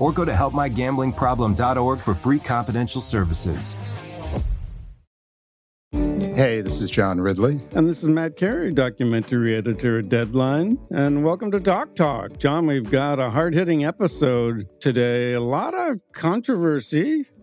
or go to helpmygamblingproblem.org for free confidential services. Hey, this is John Ridley. And this is Matt Carey, documentary editor at Deadline. And welcome to Doc Talk. John, we've got a hard hitting episode today. A lot of controversy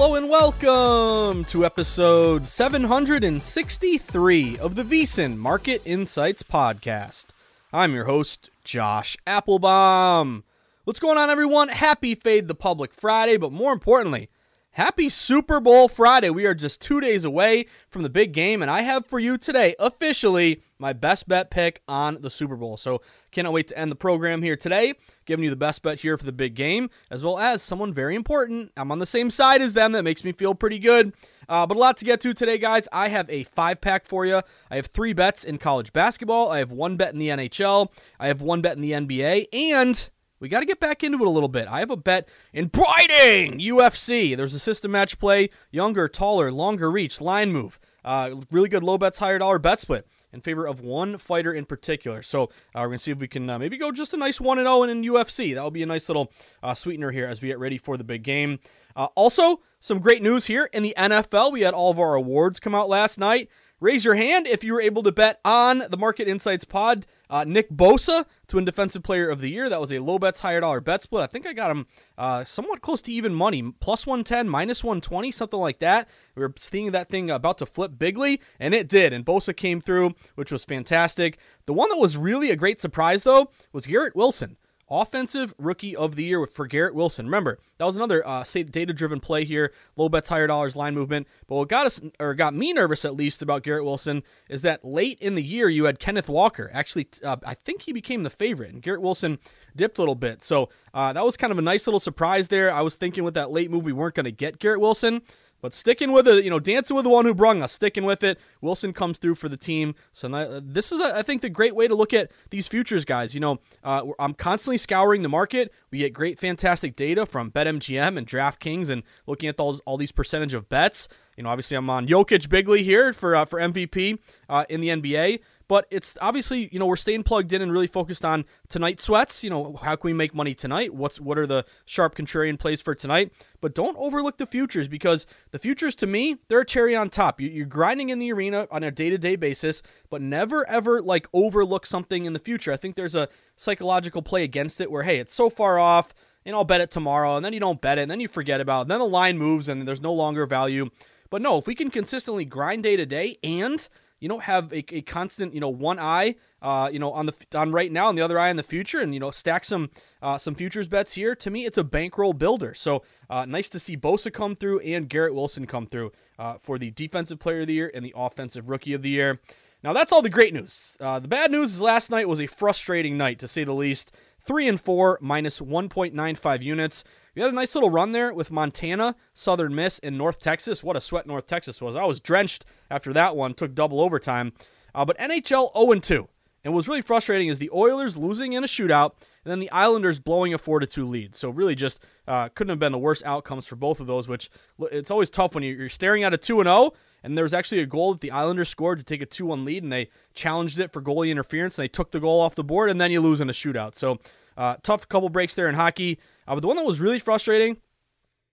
Hello and welcome to episode 763 of the VSiN Market Insights Podcast. I'm your host, Josh Appelbaum. What's going on, everyone? Happy Fade the Public Friday, but more importantly, Happy Super Bowl Friday. We are just two days away from the big game, and I have for you today, officially, my best bet pick on the Super Bowl. So, cannot wait to end the program here today, giving you the best bet here for the big game, as well as someone very important. I'm on the same side as them. That makes me feel pretty good. Uh, but a lot to get to today, guys. I have a five pack for you. I have three bets in college basketball, I have one bet in the NHL, I have one bet in the NBA, and we got to get back into it a little bit. I have a bet in Briding UFC. There's a system match play, younger, taller, longer reach, line move. Uh, really good low bets, higher dollar bet split in favor of one fighter in particular. So uh, we're going to see if we can uh, maybe go just a nice 1 0 in UFC. That will be a nice little uh, sweetener here as we get ready for the big game. Uh, also, some great news here in the NFL. We had all of our awards come out last night. Raise your hand if you were able to bet on the Market Insights Pod uh, Nick Bosa to win Defensive Player of the Year. That was a low bets, higher dollar bet split. I think I got him uh, somewhat close to even money, plus 110, minus 120, something like that. We were seeing that thing about to flip bigly, and it did. And Bosa came through, which was fantastic. The one that was really a great surprise, though, was Garrett Wilson. Offensive Rookie of the Year for Garrett Wilson. Remember, that was another uh, data-driven play here. Low bets, higher dollars, line movement. But what got us, or got me nervous at least about Garrett Wilson, is that late in the year you had Kenneth Walker. Actually, uh, I think he became the favorite, and Garrett Wilson dipped a little bit. So uh, that was kind of a nice little surprise there. I was thinking with that late move we weren't going to get Garrett Wilson. But sticking with it, you know, dancing with the one who brung us, sticking with it. Wilson comes through for the team. So uh, this is, I think, the great way to look at these futures guys. You know, uh, I'm constantly scouring the market. We get great, fantastic data from BetMGM and DraftKings, and looking at those, all these percentage of bets. You know, obviously, I'm on Jokic Bigley here for uh, for MVP uh, in the NBA. But it's obviously, you know, we're staying plugged in and really focused on tonight sweats. You know, how can we make money tonight? What's what are the sharp contrarian plays for tonight? But don't overlook the futures because the futures, to me, they're a cherry on top. You're grinding in the arena on a day to day basis, but never ever like overlook something in the future. I think there's a psychological play against it where, hey, it's so far off and I'll bet it tomorrow, and then you don't bet it, and then you forget about it, and then the line moves and there's no longer value. But no, if we can consistently grind day to day and you know, have a, a constant, you know, one eye, uh, you know, on the on right now and the other eye in the future, and you know, stack some uh, some futures bets here. To me, it's a bankroll builder. So uh, nice to see Bosa come through and Garrett Wilson come through uh, for the defensive player of the year and the offensive rookie of the year. Now that's all the great news. Uh, the bad news is last night was a frustrating night to say the least. Three and four minus 1.95 units. We had a nice little run there with Montana, Southern Miss, and North Texas. What a sweat North Texas was. I was drenched after that one, took double overtime. Uh, but NHL 0 2. And what's really frustrating is the Oilers losing in a shootout, and then the Islanders blowing a 4 2 lead. So, really, just uh, couldn't have been the worst outcomes for both of those, which it's always tough when you're staring at a 2 0 And there was actually a goal that the Islanders scored to take a 2 1 lead, and they challenged it for goalie interference, and they took the goal off the board, and then you lose in a shootout. So, uh, tough couple breaks there in hockey. Uh, but the one that was really frustrating,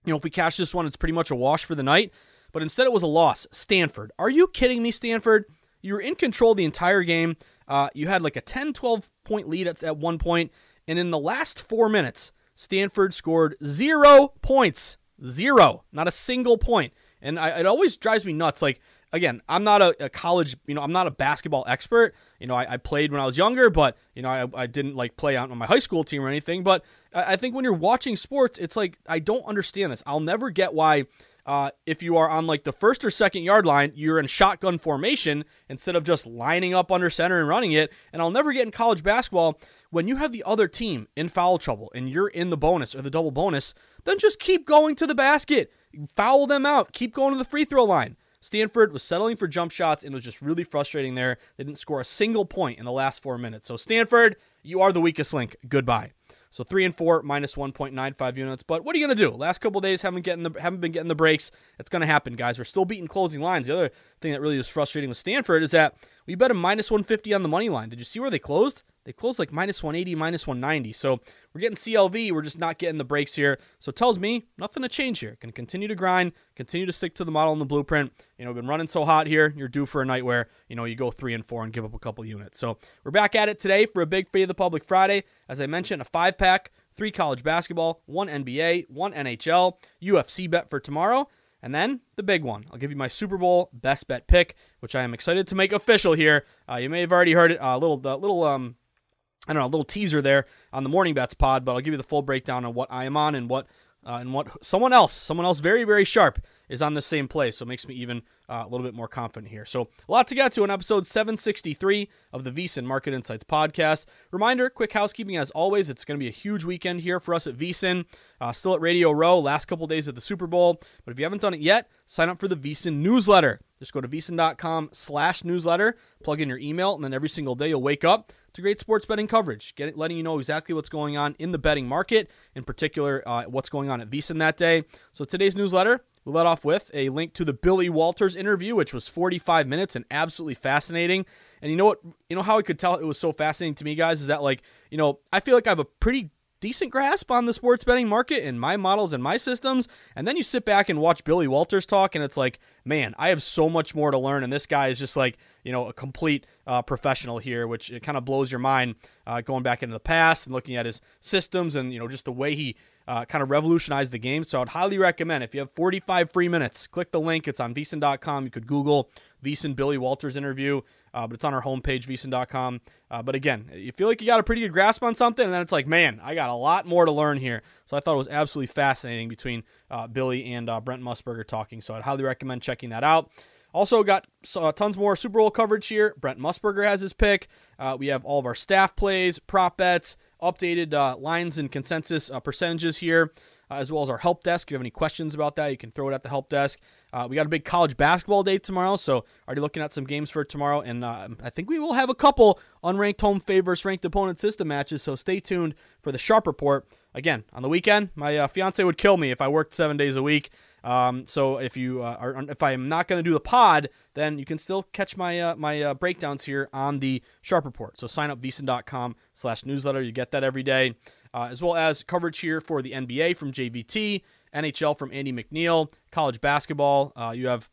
you know, if we cash this one, it's pretty much a wash for the night. But instead, it was a loss. Stanford. Are you kidding me, Stanford? You were in control the entire game. Uh, you had like a 10 12 point lead at, at one point, and in the last four minutes, Stanford scored zero points. Zero. Not a single point. And I, it always drives me nuts. Like, again, I'm not a, a, college, you know, I'm not a basketball expert. You know, I, I played when I was younger, but, you know, I, I, didn't like play on my high school team or anything. But I, I think when you're watching sports, it's like, I don't understand this. I'll never get why uh, if you are on like the first or second yard line, you're in shotgun formation instead of just lining up under center and running it. And I'll never get in college basketball when you have the other team in foul trouble and you're in the bonus or the double bonus, then just keep going to the basket, foul them out, keep going to the free throw line. Stanford was settling for jump shots and was just really frustrating there. They didn't score a single point in the last four minutes. So, Stanford, you are the weakest link. Goodbye. So three and four minus 1.95 units. But what are you to do? Last couple days haven't getting the haven't been getting the breaks. It's to happen, guys. We're still beating closing lines. The other thing that really was frustrating with Stanford is that we bet a minus 150 on the money line. Did you see where they closed? They closed like minus 180, minus 190. So we're getting CLV. We're just not getting the breaks here. So it tells me nothing to change here. Can continue to grind, continue to stick to the model and the blueprint. You know, been running so hot here. You're due for a night where, you know, you go three and four and give up a couple units. So we're back at it today for a big Fade the Public Friday. As I mentioned, a five pack, three college basketball, one NBA, one NHL, UFC bet for tomorrow. And then the big one. I'll give you my Super Bowl best bet pick, which I am excited to make official here. Uh, you may have already heard it. A uh, little, little, um, I don't know, a little teaser there on the Morning Bets pod, but I'll give you the full breakdown on what I am on and what, uh, and what someone else, someone else very, very sharp is on the same play. So it makes me even uh, a little bit more confident here. So a lot to get to in episode 763 of the VSiN Market Insights podcast. Reminder, quick housekeeping as always. It's going to be a huge weekend here for us at VSiN. Uh, still at Radio Row, last couple days of the Super Bowl. But if you haven't done it yet, sign up for the VSiN newsletter. Just go to vsin.com slash newsletter, plug in your email, and then every single day you'll wake up great sports betting coverage, getting letting you know exactly what's going on in the betting market, in particular, uh, what's going on at VSiN that day. So today's newsletter, we let off with a link to the Billy Walters interview, which was 45 minutes and absolutely fascinating. And you know what? You know how I could tell it was so fascinating to me, guys, is that like, you know, I feel like I have a pretty decent grasp on the sports betting market and my models and my systems. And then you sit back and watch Billy Walters talk, and it's like, man, I have so much more to learn. And this guy is just like, you know, a complete uh, professional here, which it kind of blows your mind uh, going back into the past and looking at his systems and, you know, just the way he uh, kind of revolutionized the game. So I'd highly recommend if you have 45 free minutes, click the link. It's on vsin.com. You could Google VSiN Billy Walters interview, but it's on our homepage, vsin.com. Uh, but again, you feel like you got a pretty good grasp on something, and then it's like, man, I got a lot more to learn here. So I thought it was absolutely fascinating between uh, Billy and uh, Brent Musburger talking. So I'd highly recommend checking that out. Also, got uh, tons more Super Bowl coverage here. Brent Musburger has his pick. Uh, we have all of our staff plays, prop bets, updated uh, lines and consensus uh, percentages here, uh, as well as our help desk. If you have any questions about that, you can throw it at the help desk. Uh, we got a big college basketball day tomorrow, so already looking at some games for tomorrow, and I think we will have a couple unranked home favorites, ranked opponent system matches. So stay tuned for the sharp report. Again, on the weekend, my fiance would kill me if I worked seven days a week. Um, so if you uh, are, if I'm not going to do the pod, then you can still catch my uh, my uh, breakdowns here on the Sharp Report. So sign up vsin.com slash newsletter. You get that every day, uh, as well as coverage here for the NBA from JVT, NHL from Andy McNeil, college basketball. Uh, you have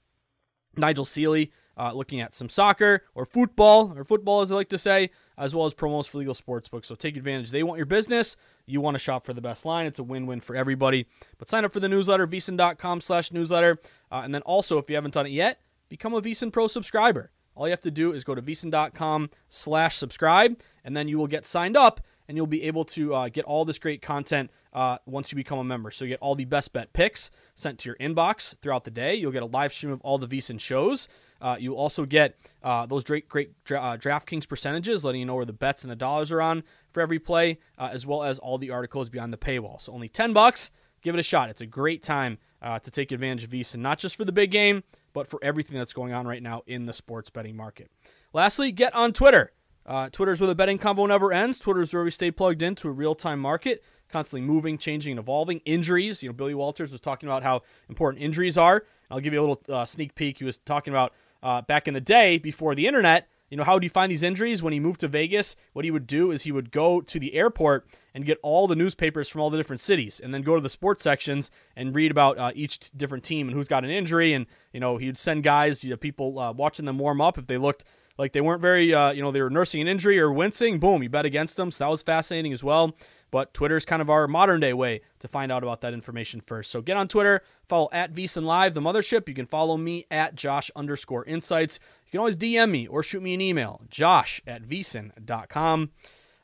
Nigel Seeley uh, looking at some soccer or football, or football as they like to say, as well as promos for legal sportsbooks. So take advantage. They want your business. You want to shop for the best line. It's a win-win for everybody. But sign up for the newsletter, vsin.com slash newsletter. Uh, and then also, if you haven't done it yet, become a VSiN Pro subscriber. All you have to do is go to vsin.com slash subscribe, and then you will get signed up, and you'll be able to uh, get all this great content uh, once you become a member. So you get all the best bet picks sent to your inbox throughout the day. You'll get a live stream of all the VSiN shows. Uh, you also get uh, those great, great dra- uh, DraftKings percentages, letting you know where the bets and the dollars are on for every play, uh, as well as all the articles beyond the paywall. So only ten bucks. Give it a shot. It's a great time to take advantage of VSiN, not just for the big game, but for everything that's going on right now in the sports betting market. Lastly, get on Twitter. Uh, Twitter's where the betting combo never ends. Twitter's where we stay plugged into a real time market constantly moving, changing, and evolving. Injuries, you know, Billy Walters was talking about how important injuries are I'll give you a little uh, sneak peek. He was talking about uh, back in the day before the internet. You know, how would you find these injuries? When he moved to Vegas, what he would do is he would go to the airport and get all the newspapers from all the different cities, and then go to the sports sections and read about uh, each t- different team and who's got an injury. And you know, he'd send guys, you know, people uh, watching them warm up if they looked like they weren't very, uh, you know, they were nursing an injury or wincing. Boom, you bet against them. So that was fascinating as well. But Twitter is kind of our modern day way to find out about that information first. So get on Twitter, follow at VSiN Live, the mothership. You can follow me at Josh underscore insights. You can always DM me or shoot me an email, josh at vsin.com.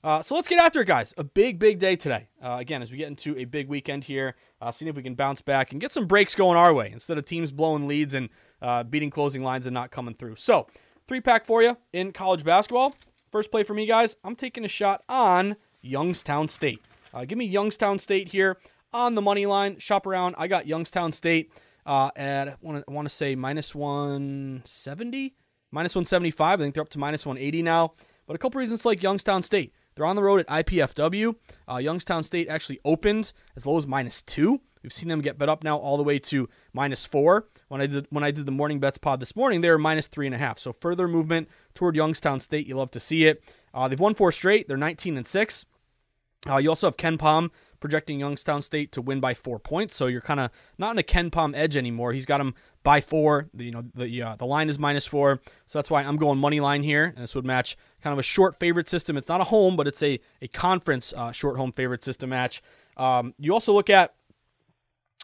Uh, so let's get after it, guys. A big, big day today. Uh, again, as we get into a big weekend here, uh, seeing if we can bounce back and get some breaks going our way instead of teams blowing leads and uh, beating closing lines and not coming through. So, three pack for you in college basketball. First play for me, guys. I'm taking a shot on Youngstown State. Uh, give me Youngstown State here on the money line. Shop around. I got Youngstown State uh, at I want to say minus 170, minus 175. I think they're up to minus 180 now. But a couple reasons like Youngstown State. They're on the road at IPFW. Uh, Youngstown State actually opened as low as minus two. We've seen them get bet up now all the way to minus four. When I did when I did the morning bets pod this morning, they were minus three and a half. So further movement toward Youngstown State. You love to see it. Uh, they've won four straight. They're 19 and six. Uh, you also have KenPom projecting Youngstown State to win by four points, so you're kind of not in a KenPom edge anymore. He's got them by four. The, you know the uh, the line is minus four, so that's why I'm going money line here, and this would match kind of a short favorite system. It's not a home, but it's a a conference uh, short home favorite system match. Um, you also look at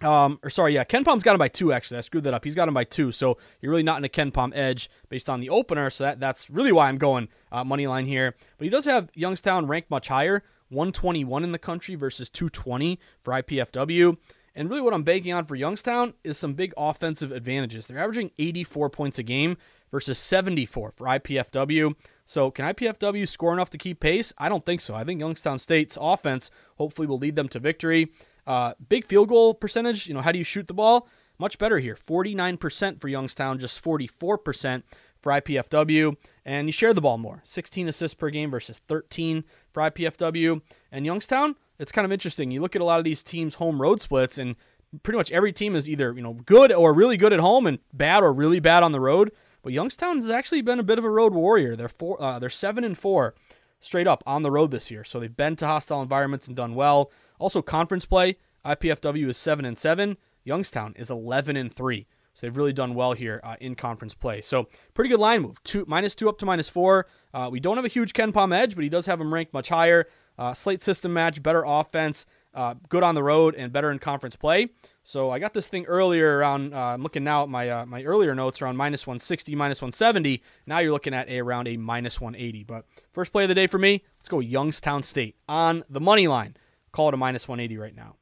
um, or sorry, yeah, KenPom's got him by two. Actually, I screwed that up. He's got him by two, so you're really not in a KenPom edge based on the opener. So that that's really why I'm going uh, money line here. But he does have Youngstown ranked much higher, 121 in the country versus 220 for IPFW. And really, what I'm banking on for Youngstown is some big offensive advantages. They're averaging 84 points a game versus 74 for IPFW. So, can IPFW score enough to keep pace? I don't think so. I think Youngstown State's offense hopefully will lead them to victory. Uh, big field goal percentage. You know, how do you shoot the ball? Much better here. 49% for Youngstown, just 44% for IPFW. And you share the ball more. 16 assists per game versus 13 for IPFW. And Youngstown, it's kind of interesting. You look at a lot of these teams' home road splits, and pretty much every team is either you know good or really good at home, and bad or really bad on the road. But Youngstown has actually been a bit of a road warrior. They're four, uh, they're seven and four straight up on the road this year. So they've been to hostile environments and done well. Also, conference play, IPFW is 7 and 7. Youngstown is 11 and 3. So they've really done well here uh, in conference play. So pretty good line move. Two minus two up to minus four. Uh, we don't have a huge KenPom edge, but he does have him ranked much higher. Uh, slate system match, better offense, uh, good on the road, and better in conference play. So I got this thing earlier around. Uh, I'm looking now at my uh, my earlier notes around minus 160, minus 170. Now you're looking at a around a minus 180. But first play of the day for me, let's go Youngstown State on the money line. Call it a minus 180 right now.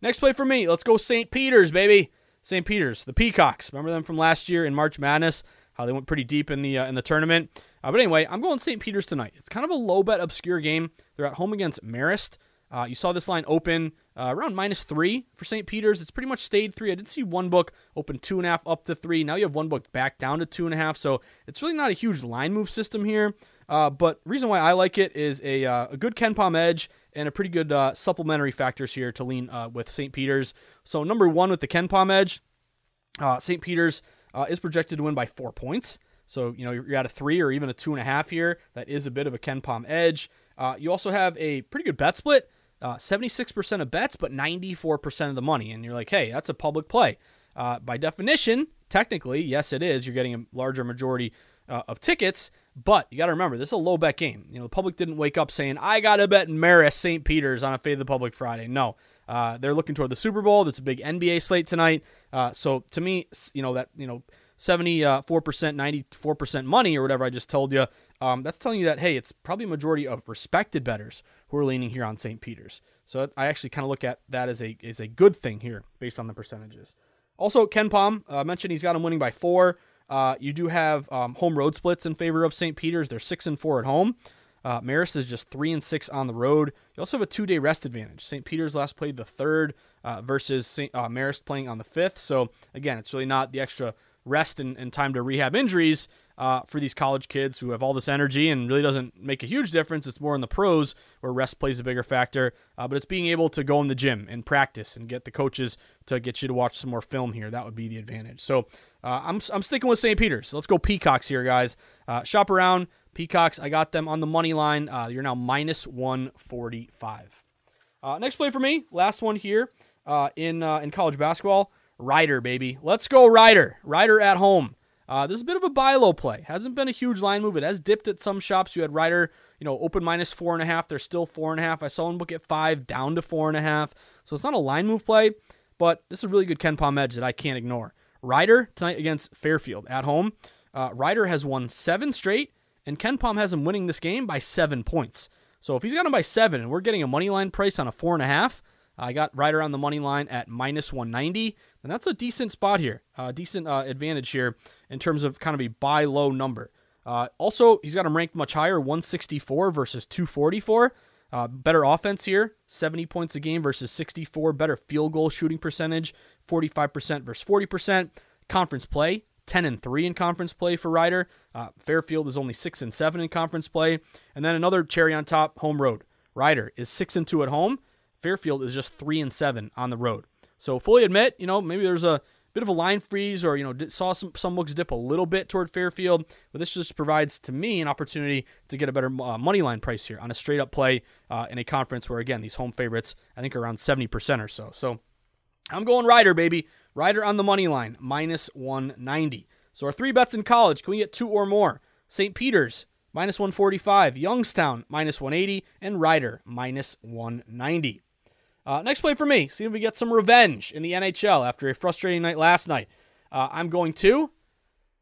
Next play for me, let's go St. Peter's, baby. St. Peter's, the Peacocks. Remember them from last year in March Madness? How they went pretty deep in the uh, in the tournament. Uh, but anyway, I'm going St. Peter's tonight. It's kind of a low bet, obscure game. They're at home against Marist. Uh, you saw this line open uh, around minus three for St. Peter's. It's pretty much stayed three. I did see one book open two and a half up to three. Now you have one book back down to two and a half. So it's really not a huge line move system here. Uh, but reason why I like it is a, uh, a good KenPom edge and a pretty good uh, supplementary factors here to lean uh, with St. Peter's. So number one with the KenPom edge, uh, St. Peter's uh, is projected to win by four points. So you know you're at a three or even a two and a half here. That is a bit of a KenPom edge. Uh, you also have a pretty good bet split. 76% of bets, but 94% of the money. And you're like, hey, that's a public play. by definition, technically, yes, it is. You're getting a larger majority uh, of tickets. But you got to remember, this is a low bet game. You know, the public didn't wake up saying, I got to bet in Marist St. Peter's on a Fade of the Public Friday. No. Uh, they're looking toward the Super Bowl. That's a big NBA slate tonight. Uh, so to me, you know, that, you know, 74%, 94% money or whatever I just told you, um, that's telling you that, hey, it's probably a majority of respected bettors who are leaning here on St. Peter's. So I actually kind of look at that as a, as a good thing here based on the percentages. Also, KenPom uh, mentioned he's got him winning by four. Uh, you do have um, home road splits in favor of St. Peter's. They're six and four at home. Uh, Marist is just three and six on the road. You also have a two day rest advantage. St. Peter's last played the third uh, versus St. Uh, Marist playing on the fifth. So again, it's really not the extra rest and, and time to rehab injuries uh, for these college kids who have all this energy and really doesn't make a huge difference. It's more in the pros where rest plays a bigger factor. Uh, but it's being able to go in the gym and practice and get the coaches to get you to watch some more film here. That would be the advantage. So uh, I'm, I'm sticking with St. Peter's. Let's go Peacocks here, guys. Uh, shop around. Peacocks, I got them on the money line. Uh, you're now minus 145. Uh, next play for me, last one here in in college basketball. Rider, baby. Let's go, Rider. Rider at home. Uh, this is a bit of a buy low play. Hasn't been a huge line move. It has dipped at some shops. You had Rider, you know, open minus four and a half. They're still four and a half. I saw one book at five, down to four and a half. So it's not a line move play, but this is a really good KenPom edge that I can't ignore. Rider tonight against Fairfield at home. Uh, Rider has won seven straight, and KenPom has him winning this game by seven points. So if he's got him by seven, and we're getting a money line price on a four and a half, I got Rider on the money line at minus 190, and that's a decent spot here, a decent uh, advantage here in terms of kind of a buy low number. Uh, also, he's got him ranked much higher, 164 versus 244. Uh, better offense here, 70 points a game versus 64. Better field goal shooting percentage, 45% versus 40%. Conference play, 10 and 3 in conference play for Rider. Uh, Fairfield is only 6 and 7 in conference play. And then another cherry on top, home road. Rider is 6 and 2 at home. Fairfield is just 3 and 7 on the road. So fully admit, you know, maybe there's a bit of a line freeze or, you know, saw some, some books dip a little bit toward Fairfield, but this just provides to me an opportunity to get a better uh, money line price here on a straight up play uh, in a conference where, again, these home favorites, I think, are around 70% or so. So I'm going Rider, baby. Rider on the money line, minus 190. So our three bets in college, can we get two or more? St. Peter's, minus 145. Youngstown, minus 180. And Rider, minus 190. Uh, next play for me. See if we get some revenge in the NHL after a frustrating night last night. Uh, I'm going to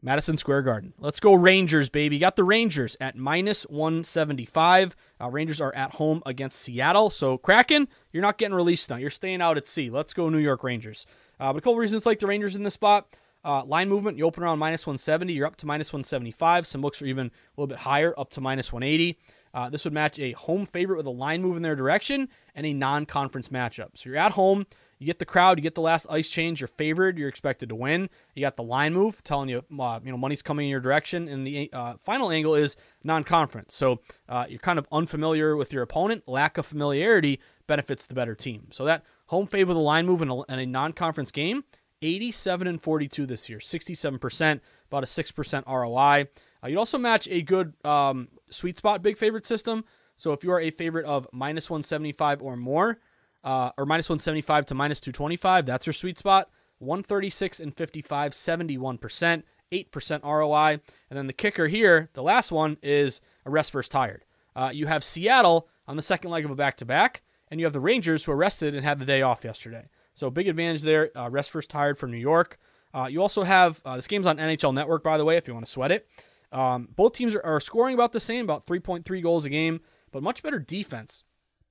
Madison Square Garden. Let's go Rangers, baby. Got the Rangers at minus 175. Uh, Rangers are at home against Seattle. So, Kraken, you're not getting released now. You're staying out at sea. Let's go New York Rangers. Uh, but a couple reasons like the Rangers in this spot. Uh, line movement, you open around minus 170. You're up to minus 175. Some books are even a little bit higher, up to minus 180. Uh, this would match a home favorite with a line move in their direction and a non conference matchup. So you're at home, you get the crowd, you get the last ice change, you're favored, you're expected to win. You got the line move telling you, uh, you know, money's coming in your direction. And the uh, final angle is non conference. So uh, you're kind of unfamiliar with your opponent. Lack of familiarity benefits the better team. So that home favor with a line move in a, a non conference game, 87 and 42 this year, 67%, about a 6% ROI. Uh, you'd also match a good um, sweet spot big favorite system. So if you are a favorite of minus 175 or more, uh, or minus 175 to minus 225, that's your sweet spot. 136 and 55, 71%, 8% ROI. And then the kicker here, the last one, is a rest versus tired. Uh, you have Seattle on the second leg of a back to back, and you have the Rangers who are rested and had the day off yesterday. So big advantage there. Uh, rest versus tired for New York. Uh, you also have uh, this game's on NHL Network, by the way, if you want to sweat it. Um, both teams are, are, scoring about the same, about 3.3 goals a game, but much better defense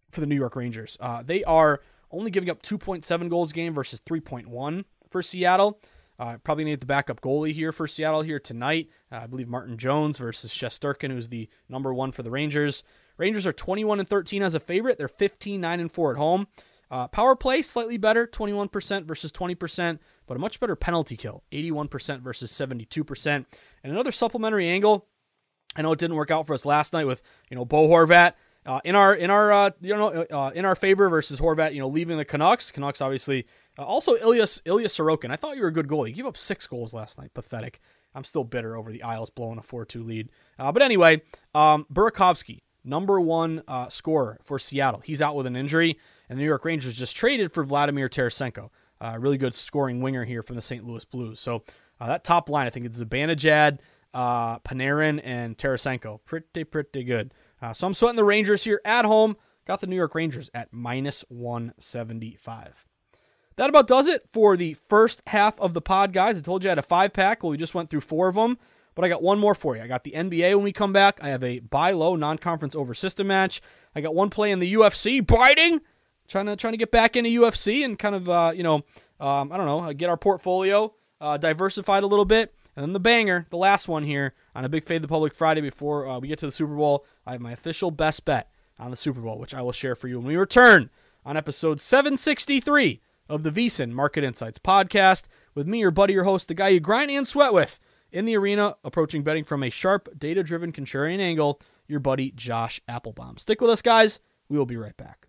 for the New York Rangers. Uh, they are only giving up 2.7 goals a game versus 3.1 for Seattle. Uh, probably need the backup goalie here for Seattle here tonight. Uh, I believe Martin Jones versus Shesterkin, who's the number one for the Rangers. Rangers are 21 and 13 as a favorite. They're 15 9 and 4 at home. Uh, power play slightly better, 21% versus 20% but a much better penalty kill, 81% versus 72%. And another supplementary angle. I know it didn't work out for us last night with you know Bo Horvat uh, in our in our uh, you know uh, in our favor versus Horvat. You know leaving the Canucks. Canucks obviously uh, also Ilya Ilya Sorokin. I thought you were a good goalie. You gave up six goals last night. Pathetic. I'm still bitter over the Isles blowing a 4-2 lead. Uh, but anyway, um, Burakovsky, number one uh, scorer for Seattle. He's out with an injury, and the New York Rangers just traded for Vladimir Tarasenko. Uh, really good scoring winger here from the St. Louis Blues. So uh, that top line, I think it's Zibanejad, uh, Panarin, and Tarasenko. Pretty, pretty good. Uh, so I'm sweating the Rangers here at home. Got the New York Rangers at minus 175. That about does it for the first half of the pod, guys. I told you I had a five pack. Well, we just went through four of them, but I got one more for you. I got the NBA when we come back. I have a buy low non conference over system match. I got one play in the UFC biting trying to trying to get back into UFC and kind of uh, you know um, I don't know get our portfolio uh, diversified a little bit. And then the banger, the last one here on a big fade the public Friday before uh, we get to the Super Bowl. I have my official best bet on the Super Bowl, which I will share for you when we return on episode 763 of the VSiN Market Insights podcast. with me, your buddy, your host, the guy you grind and sweat with in the arena, approaching betting from a sharp, data driven contrarian angle, your buddy Josh Appelbaum. Stick with us, guys. We will be right back.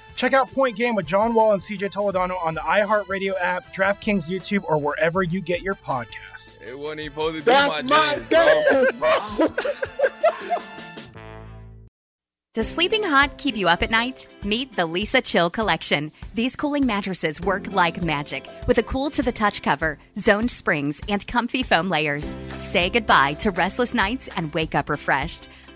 Check out Point Game with John Wall and CJ Toledano on the iHeartRadio app, DraftKings YouTube, or wherever you get your podcasts. It wasn't even supposed to be That's my, my dance, dance, bro. Does sleeping hot keep you up at night? Meet the Leesa Chill Collection. These cooling mattresses work like magic with a cool to the touch cover, zoned springs, and comfy foam layers. Say goodbye to restless nights and wake up refreshed.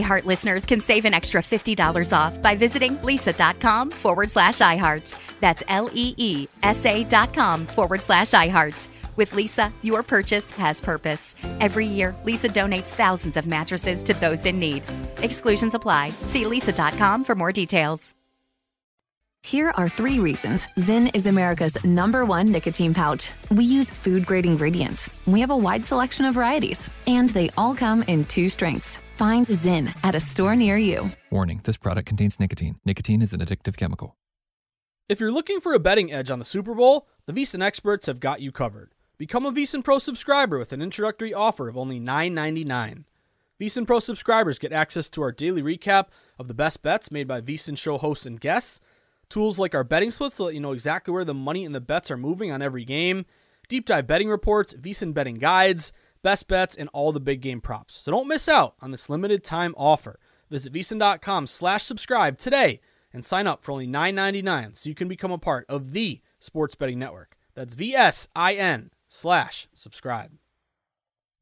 iHeart listeners can save an extra $50 off by visiting leesa.com forward slash iHeart. That's L E E S A dot com forward slash iHeart. With Leesa, your purchase has purpose. Every year, Leesa donates thousands of mattresses to those in need. Exclusions apply. See leesa.com for more details. Here are three reasons Zyn is America's number one nicotine pouch. We use food grade ingredients. We have a wide selection of varieties, and they all come in two strengths. Find Zyn at a store near you. Warning this product contains nicotine. Nicotine is an addictive chemical. If you're looking for a betting edge on the Super Bowl, the VSiN experts have got you covered. Become a VSiN Pro subscriber with an introductory offer of only $9.99. VSiN Pro subscribers get access to our daily recap of the best bets made by VSiN show hosts and guests, tools like our betting splits to let you know exactly where the money and the bets are moving on every game, deep dive betting reports, VSiN betting guides, best bets, and all the big game props. So don't miss out on this limited time offer. Visit VSiN.com slash subscribe today and sign up for only $9.99 so you can become a part of the sports betting network. That's VSIN slash subscribe.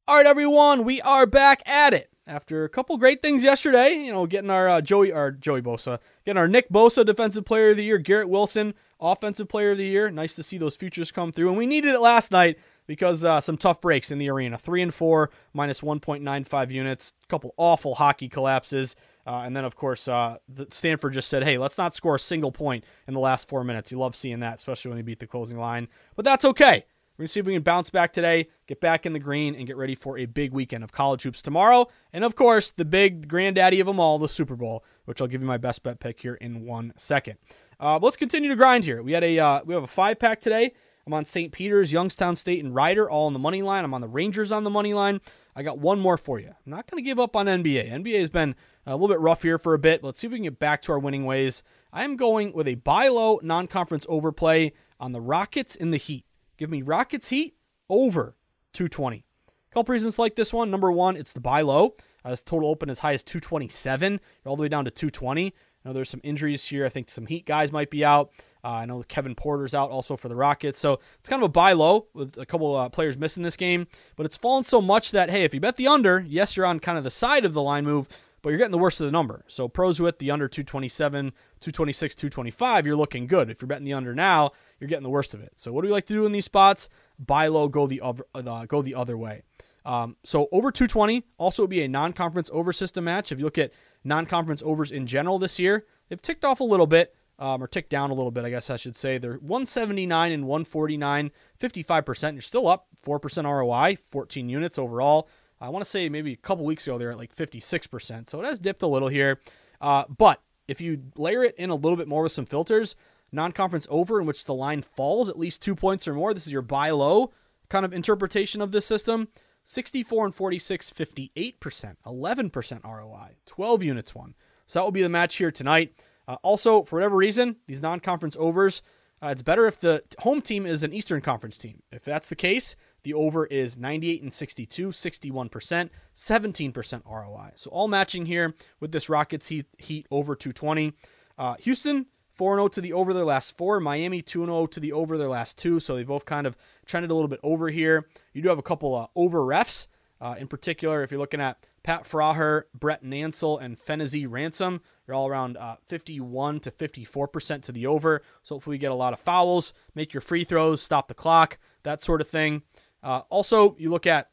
All right, everyone, we are back at it after a couple great things yesterday. You know, getting our uh, Joey, our Joey Bosa, getting our Nick Bosa Defensive Player of the Year, Garrett Wilson Offensive Player of the Year. Nice to see those futures come through, and we needed it last night because uh, some tough breaks in the arena. Three and four, minus 1.95 units. A couple awful hockey collapses. Uh, and then, of course, uh, Stanford just said, hey, let's not score a single point in the last four minutes. You love seeing that, especially when you beat the closing line. But that's okay. We're going to see if we can bounce back today, get back in the green, and get ready for a big weekend of college hoops tomorrow. And, of course, the big granddaddy of them all, the Super Bowl, which I'll give you my best bet pick here in one second. Uh, let's continue to grind here. We had a uh, we have a five pack today. I'm on St. Peter's, Youngstown State, and Rider all on the money line. I'm on the Rangers on the money line. I got one more for you. I'm not going to give up on NBA. NBA has been a little bit rough here for a bit. Let's see if we can get back to our winning ways. I am going with a buy low non conference overplay on the Rockets in the Heat. Give me Rockets Heat over 220. A couple reasons like this one. Number one, it's the buy low. Uh, this total open as high as 227, all the way down to 220. I know there's some injuries here. I think some Heat guys might be out. Uh, I know Kevin Porter's out also for the Rockets. So it's kind of a buy low with a couple uh, players missing this game. But it's fallen so much that, hey, if you bet the under, yes, you're on kind of the side of the line move, but you're getting the worst of the number. So pros with the under 227, 226, 225, you're looking good. If you're betting the under now, you're getting the worst of it. So what do we like to do in these spots? Buy low, go the other, uh, go the other way. Um, so over 220 also would be a non-conference over system match. If you look at non-conference overs in general this year, they've ticked off a little bit, um, or ticked down a little bit, I guess I should say. They're 179 and 149, 55%. You're still up 4% ROI, 14 units overall. I want to say maybe a couple weeks ago they're at like 56%. So it has dipped a little here. Uh, but if you layer it in a little bit more with some filters, non-conference over in which the line falls at least two points or more, this is your buy low kind of interpretation of this system. 64 and 46, 58%, 11% ROI, 12 units won. So that will be the match here tonight. Uh, also, for whatever reason, these non conference overs, uh, it's better if the home team is an Eastern Conference team. If that's the case, the over is 98 and 62, 61%, 17% ROI. So all matching here with this Rockets Heat, heat over 220. Uh, Houston, 4 0 to the over their last four. Miami 2 0 to the over their last two. So they both kind of trended a little bit over here. You do have a couple uh, over refs. Uh, in particular, if you're looking at Pat Fraher, Brett Nansel, and Phenizee Ransom, you're all around uh, 51 to 54% to the over. So hopefully, you get a lot of fouls, make your free throws, stop the clock, that sort of thing. Uh, also, you look at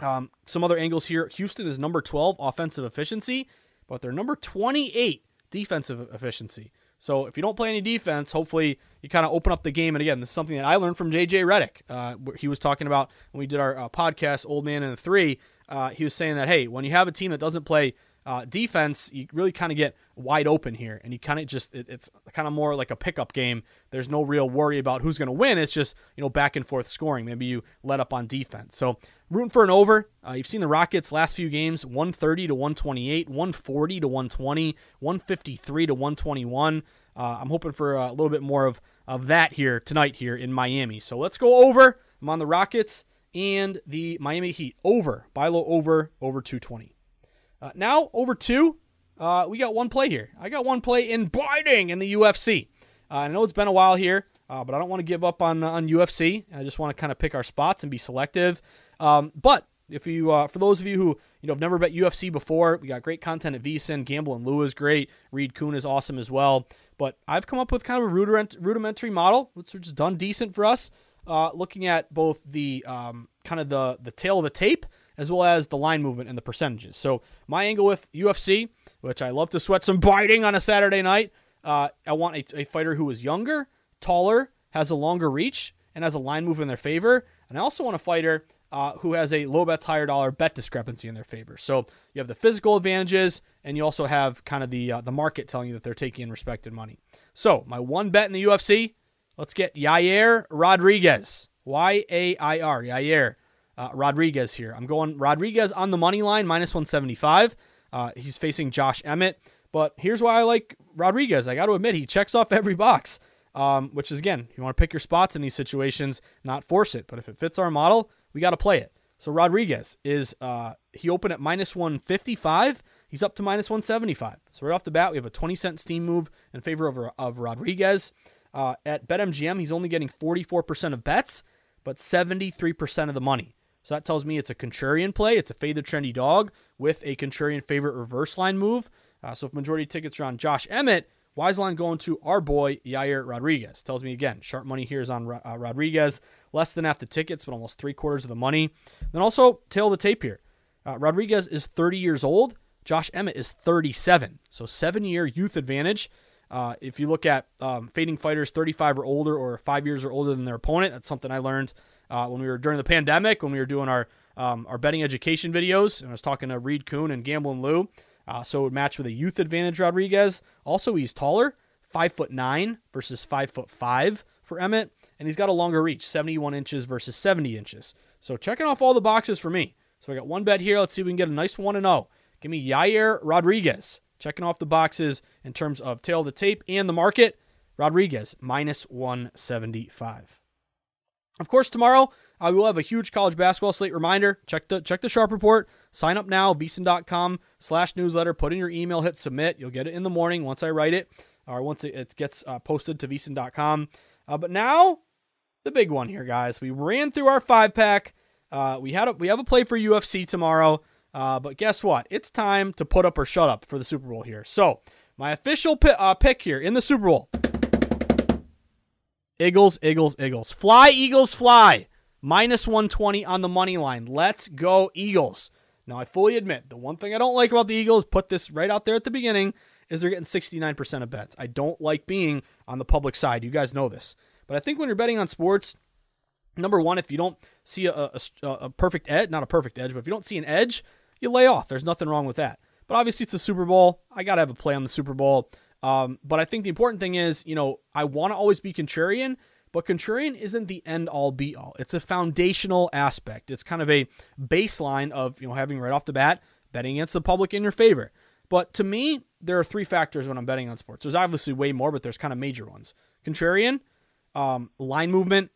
um, some other angles here. Houston is number 12 offensive efficiency, but they're number 28 defensive efficiency. So if you don't play any defense, hopefully you kind of open up the game. And again, this is something that I learned from JJ Redick. Uh, he was talking about when we did our uh, podcast, Old Man and the Three. Uh, he was saying that hey, when you have a team that doesn't play uh, defense, you really kind of get wide open here, and you kind of just it, it's kind of more like a pickup game. There's no real worry about who's going to win. It's just you know back and forth scoring. Maybe you let up on defense. So rooting for an over. Uh, you've seen the Rockets last few games: 130 to 128, 140 to 120, 153 to 121. Uh, I'm hoping for a little bit more of of that here tonight here in Miami. So let's go over. I'm on the Rockets and the Miami Heat over. Buy low over over 220. Uh, now over two. Uh, we got one play here. I got one play in biting in the UFC. Uh, I know it's been a while here, uh, but I don't want to give up on on UFC. I just want to kind of pick our spots and be selective. Um, but if you, uh, for those of you who you know have never bet UFC before, we got great content at VSiN. Gamble and Lou is great. Reed Kuhn is awesome as well. But I've come up with kind of a rudiment, rudimentary model, which has done decent for us. Uh, looking at both the um, kind of the the tail of the tape as well as the line movement and the percentages. So my angle with UFC, which I love to sweat some biting on a Saturday night, uh, I want a, a, fighter who is younger, taller, has a longer reach, and has a line move in their favor. And I also want a fighter uh, who has a low bets, higher dollar bet discrepancy in their favor. So you have the physical advantages, and you also have kind of the uh, the market telling you that they're taking in respected money. So my one bet in the UFC, let's get Yair Rodriguez, Y A I R, Yair uh, Rodriguez here. I'm going Rodriguez on the money line, minus 175. Uh, he's facing Josh Emmett. But here's why I like Rodriguez. I got to admit, he checks off every box, um, which is, again, you want to pick your spots in these situations, not force it. But if it fits our model, we got to play it. So Rodriguez is, uh, he opened at minus 155. He's up to minus 175. So right off the bat, we have a 20 cent steam move in favor of, of Rodriguez. Uh, at BetMGM, he's only getting 44% of bets, but 73% of the money. So that tells me it's a contrarian play. It's a fade the trendy dog with a contrarian favorite reverse line move. Uh, so if majority tickets are on Josh Emmett, wise line going to our boy Yair Rodriguez. Tells me again, sharp money here is on uh, Rodriguez. Less than half the tickets, but almost three quarters of the money. Then also tail the tape here. Uh, Rodriguez is 30 years old. Josh Emmett is 37. So seven year youth advantage. Uh, if you look at um, fading fighters 35 or older or five years or older than their opponent, that's something I learned uh, when we were during the pandemic, when we were doing our um, our betting education videos. And I was talking to Reed Kuhn and Gamble and Lou. Uh, so it would match with a youth advantage Rodriguez. Also, he's taller, five foot nine versus five foot five for Emmett. and he's got a longer reach, 71 inches versus 70 inches. So checking off all the boxes for me. So I got one bet here. Let's see if we can get a nice 1 and 0. Give me Yair Rodriguez. Checking off the boxes in terms of tail of the tape and the market. Rodriguez minus 175. Of course, tomorrow we will have a huge college basketball slate reminder. Check the check the sharp report. Sign up now, vsin.com slash newsletter. Put in your email, hit submit. You'll get it in the morning once I write it or once it, gets uh, posted to vsin.com. Uh, but now, the big one here, guys. We ran through our five pack. Uh, we had a, we have a play for UFC tomorrow. Uh, but guess what? It's time to put up or shut up for the Super Bowl here. So, my official uh, pick here in the Super Bowl Eagles, Eagles, Eagles. Fly, Eagles, fly. Minus 120 on the money line. Let's go, Eagles. Now, I fully admit the one thing I don't like about the Eagles, put this right out there at the beginning, is they're getting 69% of bets. I don't like being on the public side. You guys know this. But I think when you're betting on sports, number one, if you don't see a, a, a perfect edge, not a perfect edge, but if you don't see an edge, you lay off. There's nothing wrong with that. But obviously, it's a Super Bowl. I got to have a play on the Super Bowl. Um, but I think the important thing is, you know, I want to always be contrarian, but contrarian isn't the end all be all. It's a foundational aspect. It's kind of a baseline of, you know, having right off the bat betting against the public in your favor. But to me, there are three factors when I'm betting on sports. There's obviously way more, but there's kind of major ones. Contrarian, um, line movement,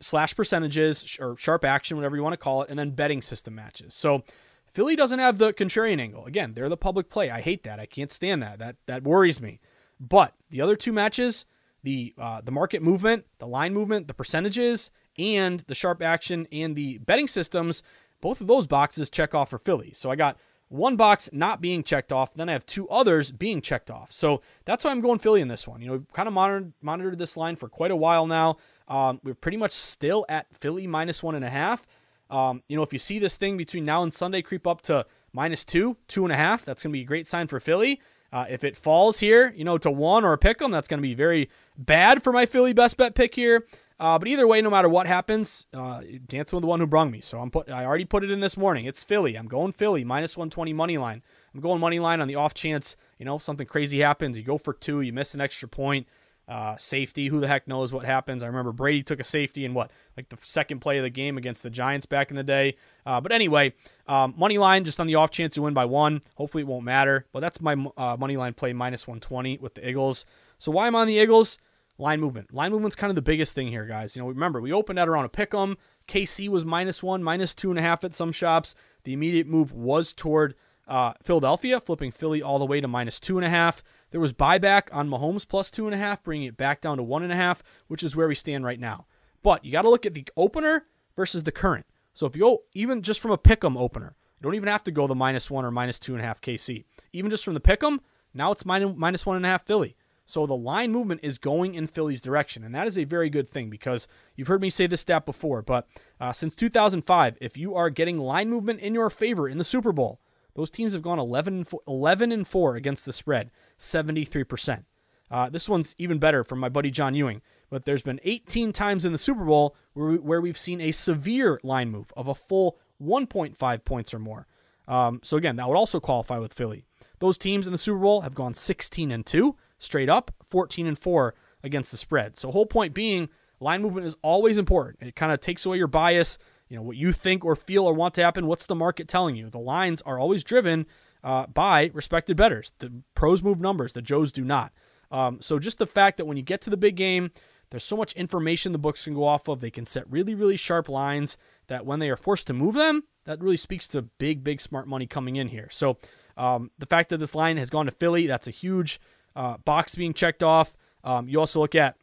slash percentages, or sharp action, whatever you want to call it, and then betting system matches. So Philly doesn't have the contrarian angle. Again, they're the public play. I hate that. I can't stand that. That that worries me. But the other two matches, the uh, the market movement, the line movement, the percentages, and the sharp action and the betting systems, both of those boxes check off for Philly. So I got one box not being checked off, then I have two others being checked off. So that's why I'm going Philly in this one. You know, kind of monitored monitored this line for quite a while now. Um, we're pretty much still at Philly minus one and a half. Um, you know, if you see this thing between now and Sunday creep up to minus two, two and a half, that's going to be a great sign for Philly. Uh, if it falls here, you know, to one or a pick 'em, that's going to be very bad for my Philly best bet pick here. Uh, but either way, no matter what happens, uh, dancing with the one who brung me. So I'm put. I already put it in this morning. It's Philly. I'm going Philly minus 120 money line. I'm going money line on the off chance, you know, something crazy happens. You go for two, you miss an extra point. Uh, safety, who the heck knows what happens? I remember Brady took a safety in what, like the second play of the game against the Giants back in the day. Uh, but anyway, um, money line just on the off chance you win by one. Hopefully it won't matter. But that's my uh, money line play minus 120 with the Eagles. So why I'm on the Eagles? Line movement. Line movement's kind of the biggest thing here, guys. You know, remember we opened at around a pick 'em. KC was minus one, minus two and a half at some shops. The immediate move was toward uh, Philadelphia, flipping Philly all the way to minus two and a half. There was buyback on Mahomes plus two and a half, bringing it back down to one and a half, which is where we stand right now. But you got to look at the opener versus the current. So if you go even just from a pick'em opener, you don't even have to go the minus one or minus two and a half KC. Even just from the pick'em, now it's minus, minus one and a half Philly. So the line movement is going in Philly's direction, and that is a very good thing because you've heard me say this stat before. But uh, since 2005, if you are getting line movement in your favor in the Super Bowl, those teams have gone 11 and 4, 11 and 4 against the spread, 73%. Uh, this one's even better from my buddy John Ewing. But there's been 18 times in the Super Bowl where, we, where we've seen a severe line move of a full 1.5 points or more. Um, so again, that would also qualify with Philly. Those teams in the Super Bowl have gone 16 and 2 straight up, 14 and 4 against the spread. So whole point being, line movement is always important. It kind of takes away your bias you know what you think or feel or want to happen what's the market telling you the lines are always driven uh, by respected bettors. The pros move numbers the joes do not. Um, so just the fact that when you get to the big game there's so much information the books can go off of they can set really really sharp lines that when they are forced to move them that really speaks to big big smart money coming in here. So um, the fact that this line has gone to philly that's a huge uh, box being checked off. Um, you also look at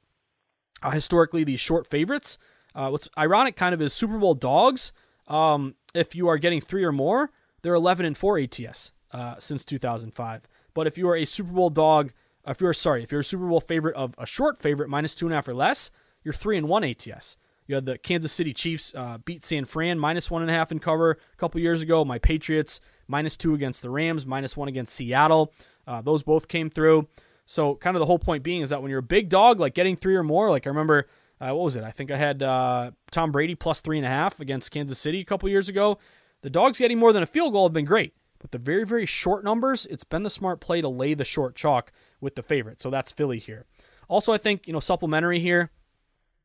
uh, historically these short favorites. Uh, what's ironic kind of is Super Bowl dogs. Um, if you are getting three or more, they're 11 and 4 ATS uh, since 2005. But if you are a Super Bowl dog, if you're sorry, if you're a Super Bowl favorite of a short favorite minus two and a half or less, you're three and one ATS. You had the Kansas City Chiefs uh, beat San Fran minus one and a half in cover a couple years ago. My Patriots minus two against the Rams, minus one against Seattle. Uh, those both came through. So kind of the whole point being is that when you're a big dog, like getting three or more, like I remember uh, what was it? I think I had uh, Tom Brady plus three and a half against Kansas City a couple years ago. The dogs getting more than a field goal have been great, but the very, very short numbers, it's been the smart play to lay the short chalk with the favorite. So that's Philly here. Also, I think, you know, supplementary here.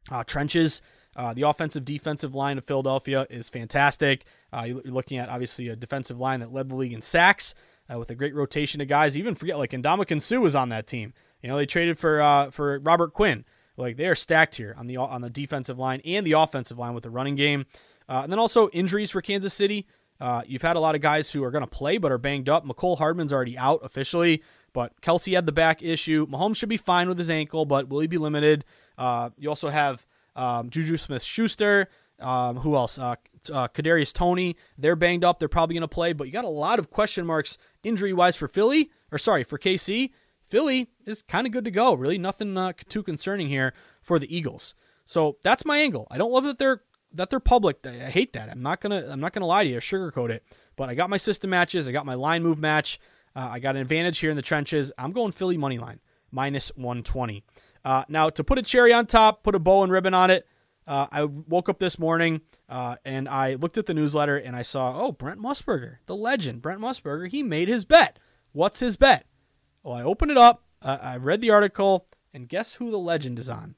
Uh, trenches, uh, the offensive defensive line of Philadelphia is fantastic. Uh, you're looking at obviously a defensive line that led the league in sacks uh, with a great rotation of guys. Even forget like Ndamukong Suh was on that team. You know they traded for uh, for Robert Quinn. Like they are stacked here on the on the defensive line and the offensive line with the running game, uh, and then also injuries for Kansas City. Uh, you've had a lot of guys who are going to play but are banged up. Mecole Hardman's already out officially, but Kelce had the back issue. Mahomes should be fine with his ankle, but will he be limited? Uh, you also have um, Juju Smith Schuster. Um, who else? Uh, uh, Kadarius Toney. They're banged up. They're probably going to play, but you got a lot of question marks injury wise for Philly, or sorry, for KC. Philly is kind of good to go. Really, nothing uh, too concerning here for the Eagles. So that's my angle. I don't love that they're that they're public. I hate that. I'm not gonna I'm not gonna lie to you, sugarcoat it. But I got my system matches. I got my line move match. Uh, I got an advantage here in the trenches. I'm going Philly money line minus 120. Uh, now to put a cherry on top, put a bow and ribbon on it. Uh, I woke up this morning uh, and I looked at the newsletter and I saw, oh, Brent Musburger, the legend, Brent Musburger, he made his bet. What's his bet? Well, I opened it up, uh, I read the article, and guess who the legend is on?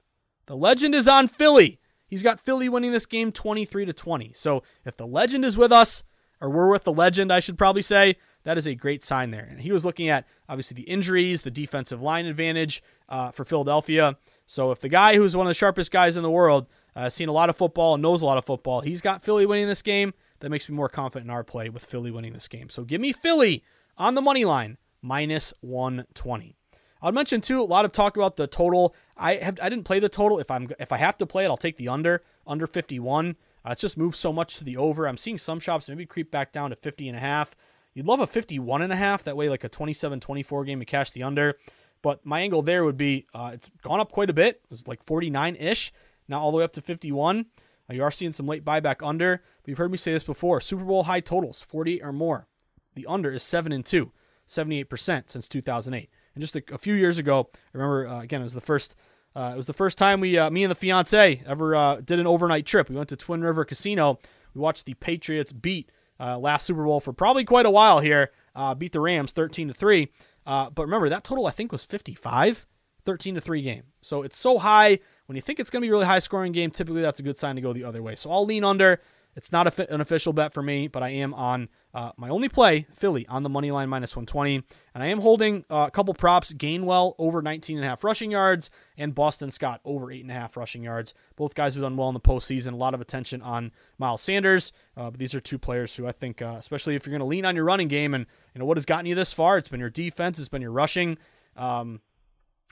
The legend is on Philly. He's got Philly winning this game 23 to 20. So if the legend is with us, or we're with the legend, I should probably say, that is a great sign there. And he was looking at obviously the injuries, the defensive line advantage uh, for Philadelphia. So if the guy who's one of the sharpest guys in the world, uh, seen a lot of football and knows a lot of football, he's got Philly winning this game. That makes me more confident in our play with Philly winning this game. So give me Philly on the money line minus 120. I'll mention too a lot of talk about the total. I have I didn't play the total. If I'm if I have to play it, I'll take the under under 51. Uh, it's just moved so much to the over. I'm seeing some shops maybe creep back down to 50 and a half. You'd love a 51 and a half. That way, like a 27-24 game to cash the under. But my angle there would be uh, it's gone up quite a bit. It was like 49 ish. Now all the way up to 51. Uh, you are seeing some late buyback under. But you've heard me say this before. Super Bowl high totals 48 or more. The under is seven and two. 78% since 2008. And just a, a few years ago, I remember uh, again it was the first uh, it was the first time we uh, me and the fiance ever uh, did an overnight trip. We went to Twin River Casino. We watched the Patriots beat uh, last Super Bowl for probably quite a while here. Beat the Rams 13 to 3. but remember that total I think was 55, 13 to 3 game. So it's so high when you think it's going to be a really high scoring game, typically that's a good sign to go the other way. So I'll lean under. It's not a, an official bet for me, but I am on uh, my only play, Philly, on the money line minus 120. And I am holding uh, a couple props Gainwell over 19 and a half rushing yards and Boston Scott over 8.5 rushing yards. Both guys have done well in the postseason. A lot of attention on Miles Sanders. Uh, but these are two players who I think, uh, especially if you're going to lean on your running game and you know what has gotten you this far, it's been your defense, it's been your rushing. Um,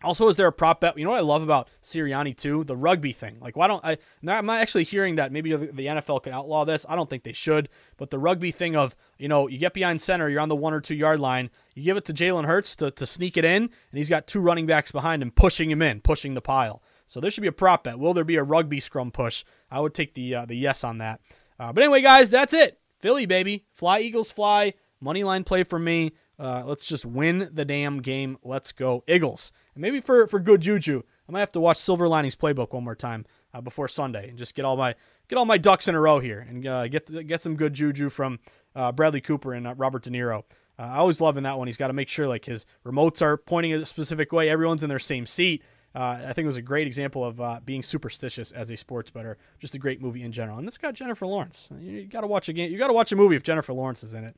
also, is there a prop bet? You know what I love about Sirianni too? The rugby thing. Like, why don't I? I'm not actually hearing that maybe the NFL could outlaw this. I don't think they should. But the rugby thing of, you know, you get behind center, you're on the one or two yard line, you give it to Jalen Hurts to, to sneak it in, and he's got two running backs behind him pushing him in, pushing the pile. So there should be a prop bet. Will there be a rugby scrum push? I would take the uh, the yes on that. Uh, but anyway, guys, that's it. Philly, baby. Fly, Eagles, fly. Money line play for me. Uh, let's just win the damn game. Let's go, Eagles. And maybe for, for good juju, I might have to watch Silver Linings Playbook one more time uh, before Sunday and just get all my get all my ducks in a row here and uh, get get some good juju from uh, Bradley Cooper and uh, Robert De Niro. Uh, I always love in that one. He's got to make sure like his remotes are pointing a specific way. Everyone's in their same seat. Uh, I think it was a great example of being superstitious as a sports better. Just a great movie in general, and it's got Jennifer Lawrence. You, you got to watch a game. You got to watch a movie if Jennifer Lawrence is in it.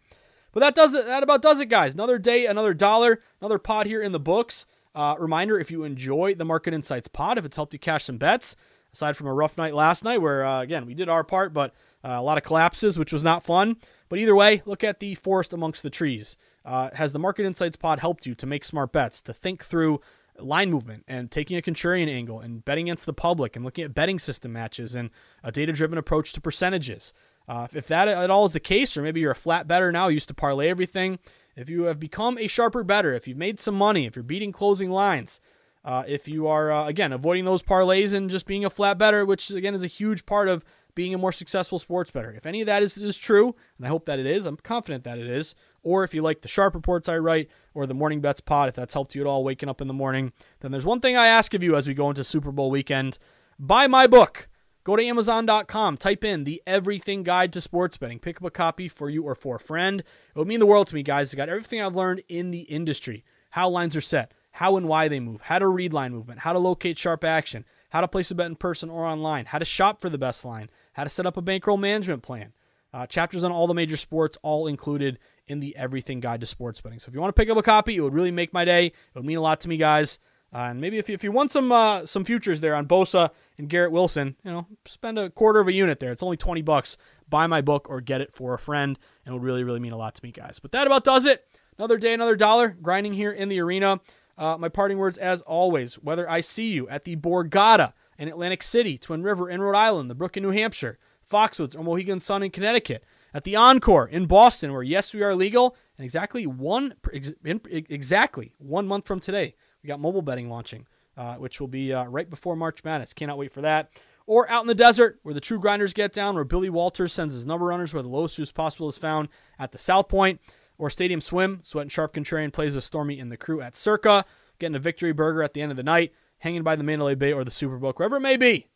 But that does it. That about does it, guys. Another day, another dollar, another pot here in the books. Uh, reminder: if you enjoy the Market Insights pod, if it's helped you cash some bets, aside from a rough night last night, where uh, again we did our part, but uh, a lot of collapses, which was not fun. But either way, look at the forest amongst the trees. Uh, has the Market Insights pod helped you to make smart bets, to think through line movement and taking a contrarian angle and betting against the public and looking at betting system matches and a data driven approach to percentages? Uh, if that at all is the case, or maybe you're a flat better now, used to parlay everything, if you have become a sharper better, if you've made some money, if you're beating closing lines, uh, if you are, uh, again, avoiding those parlays and just being a flat better, which again is a huge part of being a more successful sports better. If any of that is, is true, and I hope that it is, I'm confident that it is, or if you like the sharp reports I write or the morning bets pod, if that's helped you at all waking up in the morning, then there's one thing I ask of you as we go into Super Bowl weekend buy my book. Go to Amazon.com, type in the Everything Guide to Sports Betting. Pick up a copy for you or for a friend. It would mean the world to me, guys. It's got everything I've learned in the industry how lines are set, how and why they move, how to read line movement, how to locate sharp action, how to place a bet in person or online, how to shop for the best line, how to set up a bankroll management plan. Uh, chapters on all the major sports, all included in the Everything Guide to Sports Betting. So if you want to pick up a copy, it would really make my day. It would mean a lot to me, guys. Uh, and maybe if you, if you want some uh, some futures there on Bosa and Garrett Wilson, you know, spend a quarter of a unit there. It's only 20 bucks. Buy my book or get it for a friend, and it would really, really mean a lot to me, guys. But that about does it. Another day, another dollar, grinding here in the arena. Uh, my parting words, as always, whether I see you at the Borgata in Atlantic City, Twin River in Rhode Island, the Brook in New Hampshire, Foxwoods or Mohegan Sun in Connecticut, at the Encore in Boston, where yes, we are legal, and exactly one exactly one month from today, we got mobile betting launching, uh, which will be uh, right before March Madness. Cannot wait for that. Or out in the desert, where the true grinders get down, where Billy Walters sends his number runners, where the lowest juice possible is found at the South Point, or Stadium Swim. Sweat and Sharp Contrarian plays with Stormy and the crew at Circa, getting a victory burger at the end of the night, hanging by the Mandalay Bay or the Superbook, wherever it may be.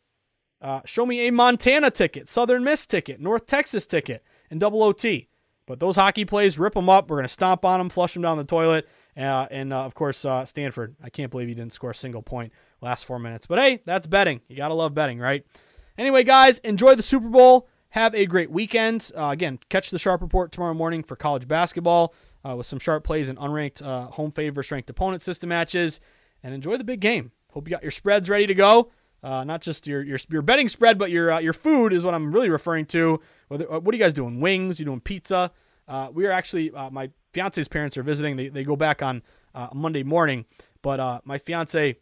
Uh, show me a Montana ticket, Southern Miss ticket, North Texas ticket, and double OT. But those hockey plays, rip them up. We're going to stomp on them, flush them down the toilet. Uh, and uh, of course, uh, Stanford. I can't believe he didn't score a single point last four minutes. But hey, that's betting. You got to love betting, right? Anyway, guys, enjoy the Super Bowl. Have a great weekend. Uh, again, catch the Sharp Report tomorrow morning for college basketball uh, with some sharp plays and unranked uh, home favorite versus ranked opponent system matches. And enjoy the big game. Hope you got your spreads ready to go. Uh, not just your, your your betting spread, but your uh, your food is what I'm really referring to. Whether, what are you guys doing? Wings? You doing pizza? Uh, we are actually my fiance's parents are visiting. They they go back on uh, Monday morning, but uh, my fiance,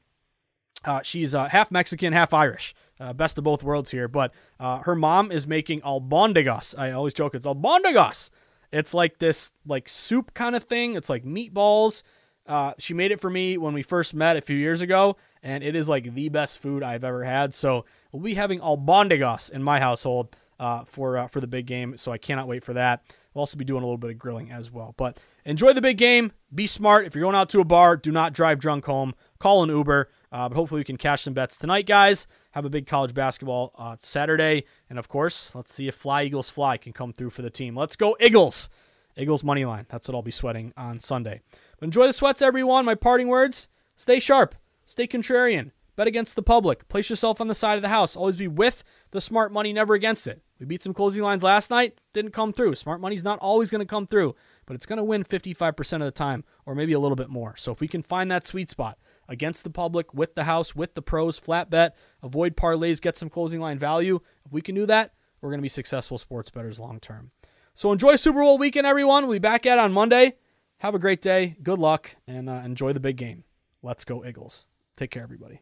she's half Mexican, half Irish. best of both worlds here. But her mom is making albondigas. I always joke it's albondigas. It's like this like soup kind of thing. It's like meatballs. she made it for me when we first met a few years ago and it is like the best food I've ever had. So we'll be having albondigas in my household uh, for uh, for the big game. So I cannot wait for that. We'll also be doing a little bit of grilling as well. But enjoy the big game. Be smart. If you're going out to a bar, do not drive drunk home. Call an Uber. Uh, but hopefully we can cash some bets tonight, guys. Have a big college basketball uh, Saturday, and of course, let's see if Fly Eagles Fly can come through for the team. Let's go Eagles. Eagles money line. That's what I'll be sweating on Sunday. But enjoy the sweats, everyone. My parting words: Stay sharp. Stay contrarian. Bet against the public. Place yourself on the side of the house. Always be with the smart money, never against it. We beat some closing lines last night. Didn't come through. Smart money's not always going to come through, but it's going to win 55% of the time, or maybe a little bit more. So if we can find that sweet spot against the public, with the house, with the pros, flat bet, avoid parlays, get some closing line value, if we can do that, we're going to be successful sports bettors long term. So enjoy Super Bowl weekend, everyone. We'll be back at on Monday. Have a great day. Good luck, and uh, enjoy the big game. Let's go, Eagles. Take care, everybody.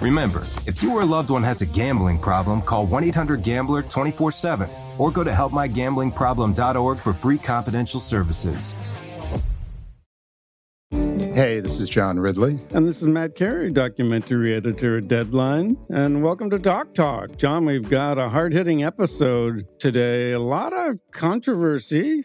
Remember, if you or a loved one has a gambling problem, call 1 800 Gambler 24 7 or go to helpmygamblingproblem.org for free confidential services. Hey, this is John Ridley. And this is Matt Carey, documentary editor at Deadline. And welcome to Doc Talk. John, we've got a hard hitting episode today. A lot of controversy